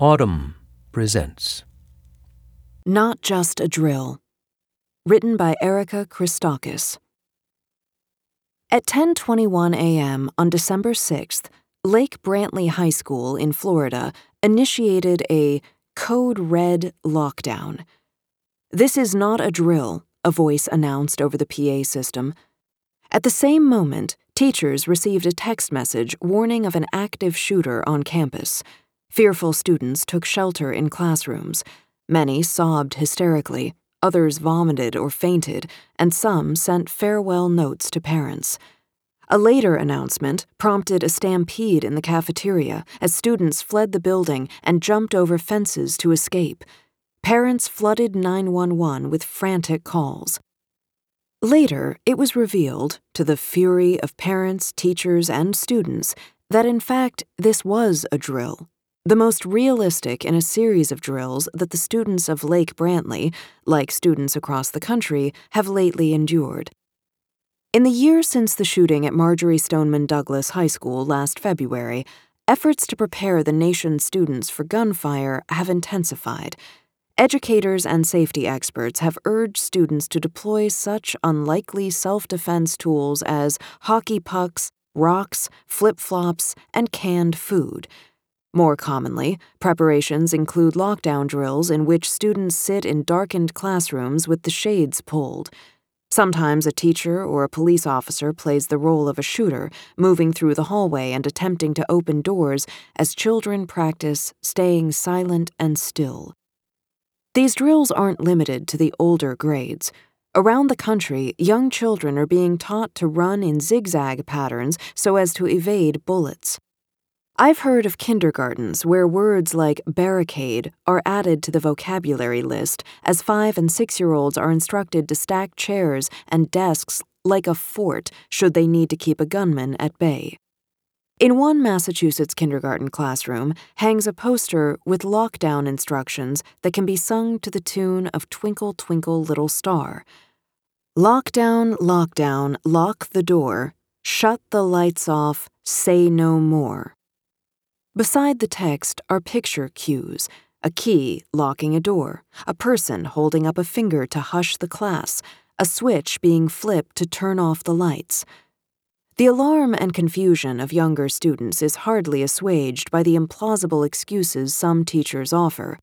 Audm presents Not Just a Drill. Written by Erika Christakis. At 10:21 a.m. on December 6th, Lake Brantley High School in Florida initiated a code red lockdown. This is not a drill, a voice announced over the PA system. At the same moment, teachers received a text message warning of an active shooter on campus. Fearful students took shelter in classrooms. Many sobbed hysterically, others vomited or fainted, and some sent farewell notes to parents. A later announcement prompted a stampede in the cafeteria as students fled the building and jumped over fences to escape. Parents flooded 911 with frantic calls. Later, it was revealed, to the fury of parents, teachers, and students, that in fact this was a drill the most realistic in a series of drills that the students of Lake Brantley, like students across the country, have lately endured. In the year since the shooting at Marjory Stoneman Douglas High School last February, efforts to prepare the nation's students for gunfire have intensified. Educators and safety experts have urged students to deploy such unlikely self defense tools as hockey pucks, rocks, flip flops, and canned food. More commonly, preparations include lockdown drills in which students sit in darkened classrooms with the shades pulled. Sometimes a teacher or a police officer plays the role of a shooter, moving through the hallway and attempting to open doors as children practice staying silent and still. These drills aren't limited to the older grades. Around the country, young children are being taught to run in zigzag patterns so as to evade bullets. I've heard of kindergartens where words like barricade are added to the vocabulary list as five and six year olds are instructed to stack chairs and desks like a fort should they need to keep a gunman at bay. In one Massachusetts kindergarten classroom hangs a poster with lockdown instructions that can be sung to the tune of Twinkle, Twinkle, Little Star. Lockdown, lockdown, lock the door, shut the lights off, say no more. Beside the text are picture cues a key locking a door, a person holding up a finger to hush the class, a switch being flipped to turn off the lights. The alarm and confusion of younger students is hardly assuaged by the implausible excuses some teachers offer.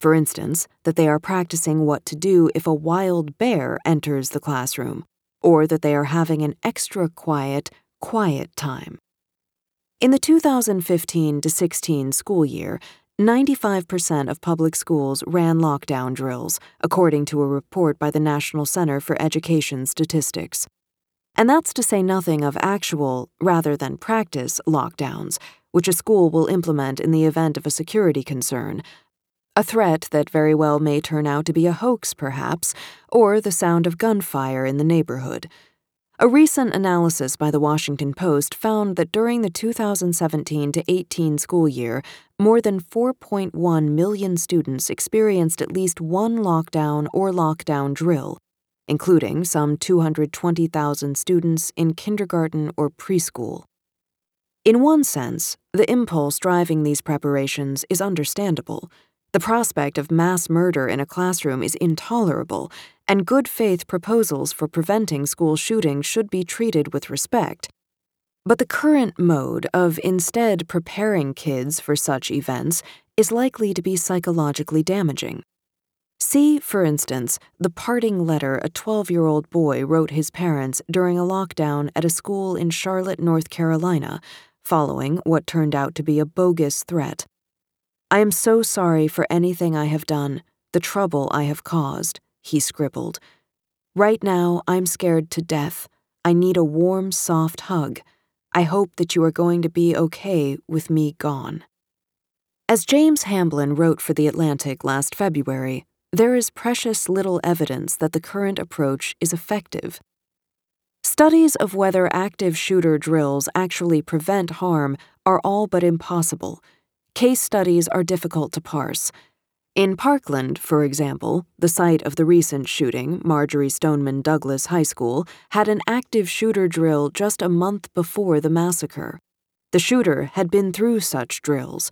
For instance, that they are practicing what to do if a wild bear enters the classroom, or that they are having an extra quiet, quiet time. In the 2015 16 school year, 95% of public schools ran lockdown drills, according to a report by the National Center for Education Statistics. And that's to say nothing of actual, rather than practice, lockdowns, which a school will implement in the event of a security concern. A threat that very well may turn out to be a hoax, perhaps, or the sound of gunfire in the neighborhood. A recent analysis by the Washington Post found that during the 2017 to 18 school year, more than 4.1 million students experienced at least one lockdown or lockdown drill, including some 220,000 students in kindergarten or preschool. In one sense, the impulse driving these preparations is understandable. The prospect of mass murder in a classroom is intolerable, and good faith proposals for preventing school shootings should be treated with respect. But the current mode of instead preparing kids for such events is likely to be psychologically damaging. See, for instance, the parting letter a 12 year old boy wrote his parents during a lockdown at a school in Charlotte, North Carolina, following what turned out to be a bogus threat. I am so sorry for anything I have done, the trouble I have caused he scribbled. Right now, I'm scared to death. I need a warm, soft hug. I hope that you are going to be okay with me gone. As James Hamblin wrote for The Atlantic last February, there is precious little evidence that the current approach is effective. Studies of whether active shooter drills actually prevent harm are all but impossible. Case studies are difficult to parse, in Parkland, for example, the site of the recent shooting, Marjory Stoneman Douglas High School, had an active shooter drill just a month before the massacre. The shooter had been through such drills.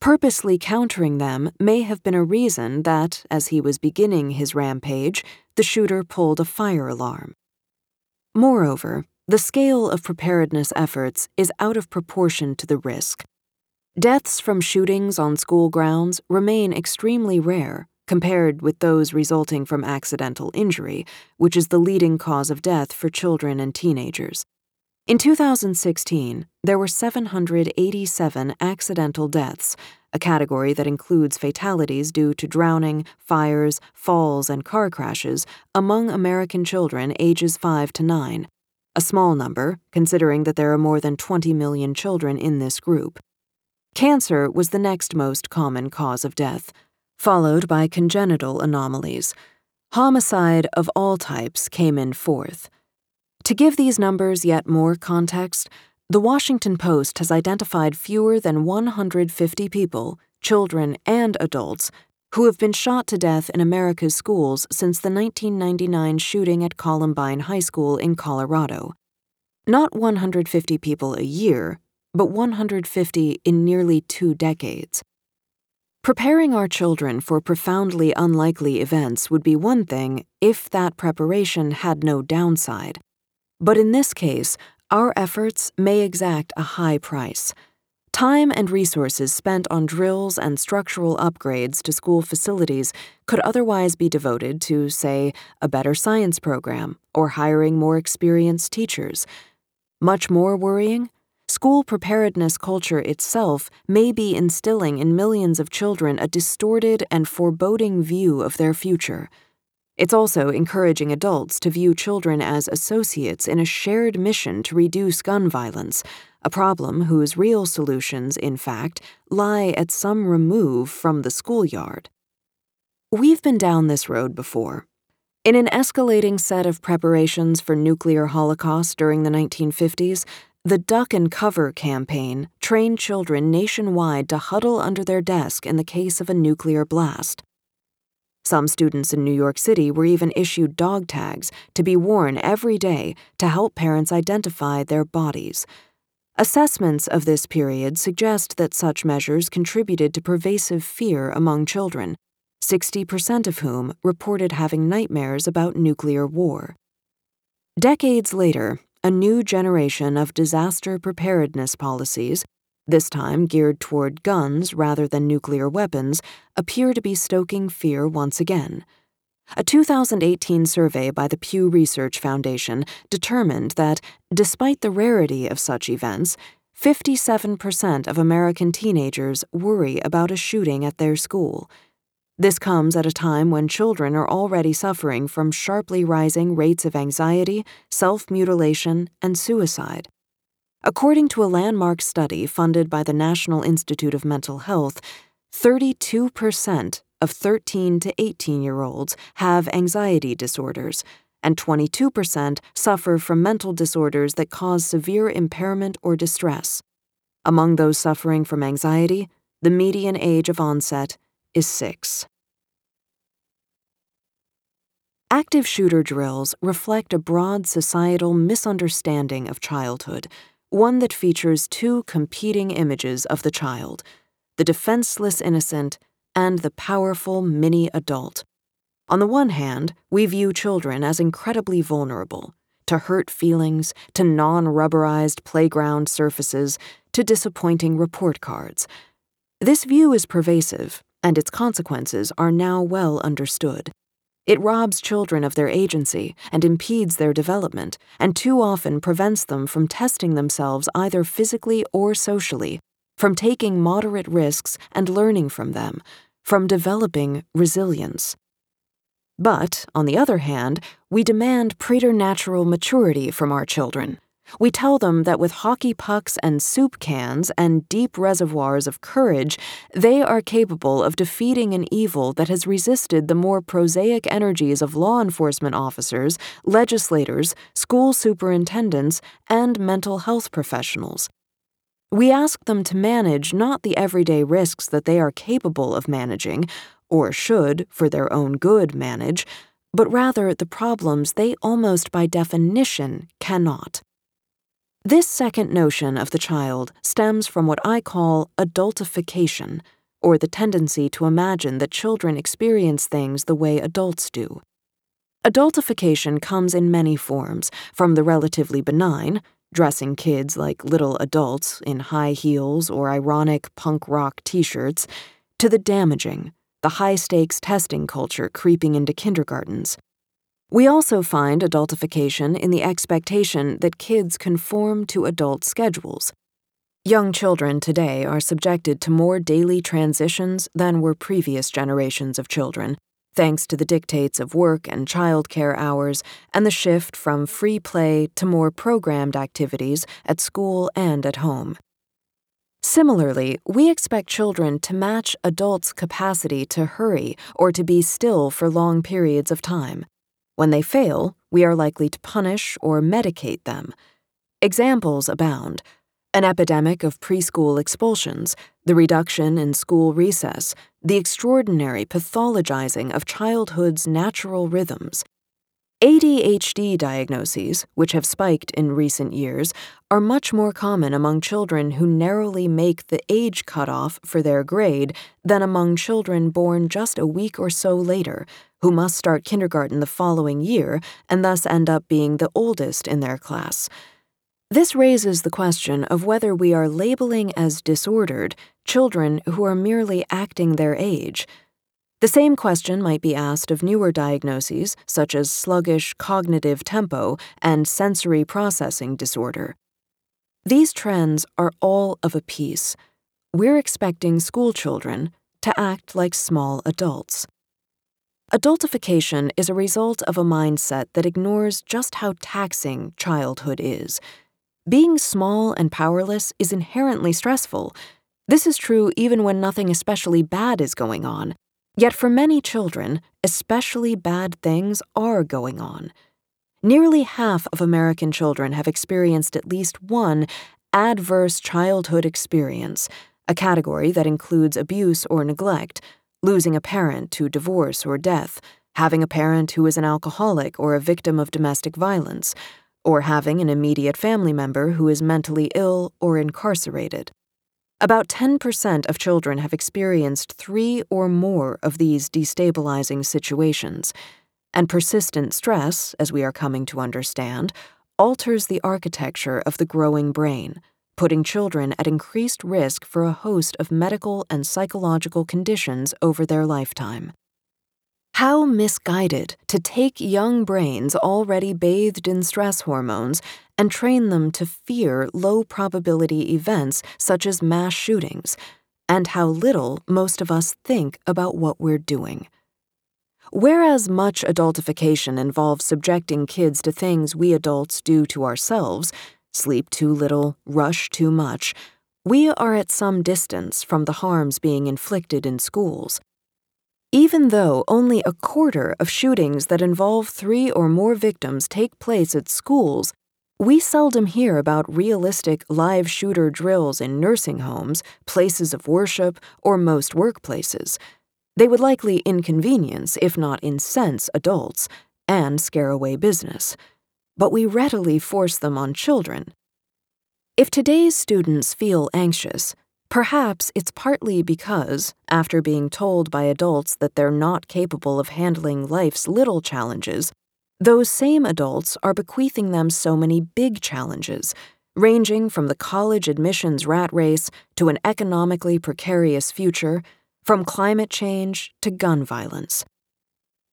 Purposely countering them may have been a reason that, as he was beginning his rampage, the shooter pulled a fire alarm. Moreover, the scale of preparedness efforts is out of proportion to the risk. Deaths from shootings on school grounds remain extremely rare compared with those resulting from accidental injury, which is the leading cause of death for children and teenagers. In 2016, there were 787 accidental deaths, a category that includes fatalities due to drowning, fires, falls, and car crashes among American children ages 5 to 9, a small number, considering that there are more than 20 million children in this group. Cancer was the next most common cause of death, followed by congenital anomalies. Homicide of all types came in fourth. To give these numbers yet more context, the Washington Post has identified fewer than 150 people, children and adults, who have been shot to death in America's schools since the 1999 shooting at Columbine High School in Colorado. Not 150 people a year, but 150 in nearly two decades. Preparing our children for profoundly unlikely events would be one thing if that preparation had no downside. But in this case, our efforts may exact a high price. Time and resources spent on drills and structural upgrades to school facilities could otherwise be devoted to, say, a better science program or hiring more experienced teachers. Much more worrying, School preparedness culture itself may be instilling in millions of children a distorted and foreboding view of their future. It's also encouraging adults to view children as associates in a shared mission to reduce gun violence, a problem whose real solutions, in fact, lie at some remove from the schoolyard. We've been down this road before. In an escalating set of preparations for nuclear holocaust during the 1950s, the Duck and Cover campaign trained children nationwide to huddle under their desk in the case of a nuclear blast. Some students in New York City were even issued dog tags to be worn every day to help parents identify their bodies. Assessments of this period suggest that such measures contributed to pervasive fear among children, 60% of whom reported having nightmares about nuclear war. Decades later, a new generation of disaster preparedness policies, this time geared toward guns rather than nuclear weapons, appear to be stoking fear once again. A 2018 survey by the Pew Research Foundation determined that, despite the rarity of such events, 57% of American teenagers worry about a shooting at their school. This comes at a time when children are already suffering from sharply rising rates of anxiety, self mutilation, and suicide. According to a landmark study funded by the National Institute of Mental Health, 32% of 13 to 18 year olds have anxiety disorders, and 22% suffer from mental disorders that cause severe impairment or distress. Among those suffering from anxiety, the median age of onset is six. Active shooter drills reflect a broad societal misunderstanding of childhood, one that features two competing images of the child the defenseless innocent and the powerful mini adult. On the one hand, we view children as incredibly vulnerable to hurt feelings, to non rubberized playground surfaces, to disappointing report cards. This view is pervasive, and its consequences are now well understood. It robs children of their agency and impedes their development, and too often prevents them from testing themselves either physically or socially, from taking moderate risks and learning from them, from developing resilience. But, on the other hand, we demand preternatural maturity from our children. We tell them that with hockey pucks and soup cans and deep reservoirs of courage, they are capable of defeating an evil that has resisted the more prosaic energies of law enforcement officers, legislators, school superintendents, and mental health professionals. We ask them to manage not the everyday risks that they are capable of managing, or should, for their own good, manage, but rather the problems they almost by definition cannot. This second notion of the child stems from what I call adultification, or the tendency to imagine that children experience things the way adults do. Adultification comes in many forms, from the relatively benign, dressing kids like little adults in high heels or ironic punk rock t shirts, to the damaging, the high stakes testing culture creeping into kindergartens. We also find adultification in the expectation that kids conform to adult schedules. Young children today are subjected to more daily transitions than were previous generations of children, thanks to the dictates of work and childcare hours and the shift from free play to more programmed activities at school and at home. Similarly, we expect children to match adults' capacity to hurry or to be still for long periods of time. When they fail, we are likely to punish or medicate them. Examples abound an epidemic of preschool expulsions, the reduction in school recess, the extraordinary pathologizing of childhood's natural rhythms. ADHD diagnoses, which have spiked in recent years, are much more common among children who narrowly make the age cutoff for their grade than among children born just a week or so later, who must start kindergarten the following year and thus end up being the oldest in their class. This raises the question of whether we are labeling as disordered children who are merely acting their age. The same question might be asked of newer diagnoses, such as sluggish cognitive tempo and sensory processing disorder. These trends are all of a piece. We're expecting schoolchildren to act like small adults. Adultification is a result of a mindset that ignores just how taxing childhood is. Being small and powerless is inherently stressful. This is true even when nothing especially bad is going on. Yet for many children, especially bad things are going on. Nearly half of American children have experienced at least one adverse childhood experience, a category that includes abuse or neglect losing a parent to divorce or death, having a parent who is an alcoholic or a victim of domestic violence, or having an immediate family member who is mentally ill or incarcerated. About 10% of children have experienced three or more of these destabilizing situations, and persistent stress, as we are coming to understand, alters the architecture of the growing brain putting children at increased risk for a host of medical and psychological conditions over their lifetime. How misguided to take young brains already bathed in stress hormones and train them to fear low probability events such as mass shootings, and how little most of us think about what we're doing. Whereas much adultification involves subjecting kids to things we adults do to ourselves, sleep too little, rush too much, we are at some distance from the harms being inflicted in schools. Even though only a quarter of shootings that involve three or more victims take place at schools, we seldom hear about realistic live shooter drills in nursing homes, places of worship, or most workplaces. They would likely inconvenience, if not incense, adults and scare away business but we readily force them on children. If today's students feel anxious, perhaps it's partly because, after being told by adults that they're not capable of handling life's little challenges, those same adults are bequeathing them so many big challenges, ranging from the college admissions rat race to an economically precarious future, from climate change to gun violence.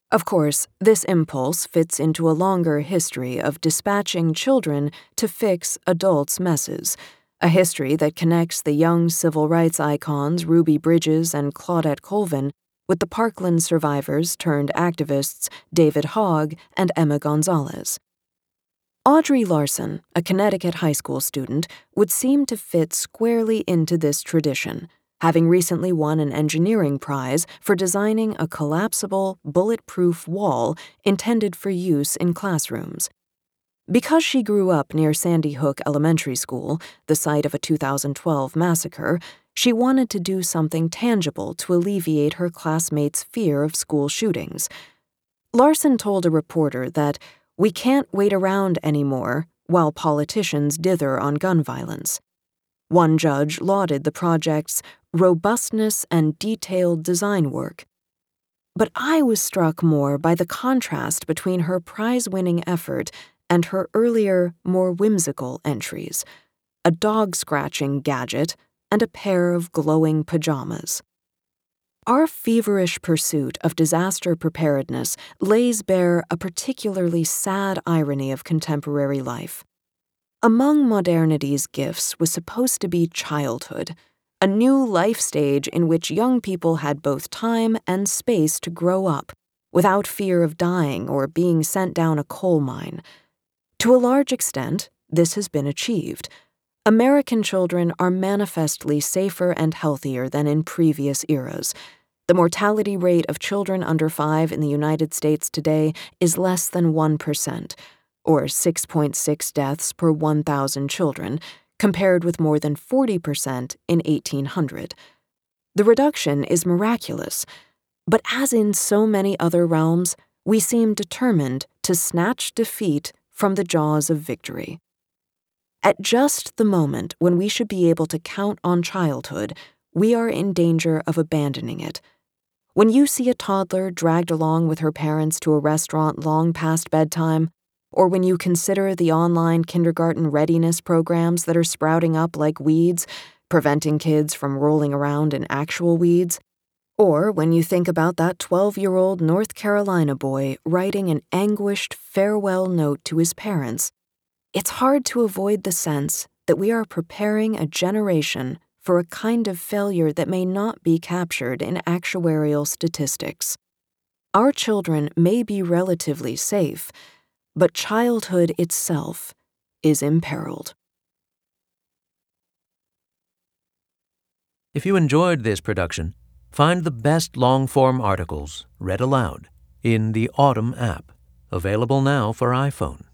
Of course, this impulse fits into a longer history of dispatching children to fix adults' messes, a history that connects the young civil rights icons Ruby Bridges and Claudette Colvin with the Parkland survivors turned activists David Hogg and Emma Gonzalez. Audrey Larson, a Connecticut high school student, would seem to fit squarely into this tradition having recently won an engineering prize for designing a collapsible, bulletproof wall intended for use in classrooms. Because she grew up near Sandy Hook Elementary School, the site of a 2012 massacre, she wanted to do something tangible to alleviate her classmates' fear of school shootings. Larson told a reporter that, We can't wait around anymore. while politicians dither on gun violence. One judge lauded the project's robustness and detailed design work. But I was struck more by the contrast between her prize winning effort and her earlier, more whimsical entries a dog scratching gadget and a pair of glowing pajamas. Our feverish pursuit of disaster preparedness lays bare a particularly sad irony of contemporary life. Among modernity's gifts was supposed to be childhood, a new life stage in which young people had both time and space to grow up without fear of dying or being sent down a coal mine. To a large extent, this has been achieved. American children are manifestly safer and healthier than in previous eras. The mortality rate of children under five in the United States today is less than 1%, or 6.6 deaths per 1,000 children, compared with more than 40% in 1800. The reduction is miraculous, but as in so many other realms, we seem determined to snatch defeat from the jaws of victory. At just the moment when we should be able to count on childhood, we are in danger of abandoning it. When you see a toddler dragged along with her parents to a restaurant long past bedtime, or when you consider the online kindergarten readiness programs that are sprouting up like weeds, preventing kids from rolling around in actual weeds, or when you think about that 12 year old North Carolina boy writing an anguished farewell note to his parents, it's hard to avoid the sense that we are preparing a generation for a kind of failure that may not be captured in actuarial statistics. Our children may be relatively safe, but childhood itself is imperiled. If you enjoyed this production, find the best long form articles read aloud in the Audm app, available now for iPhone.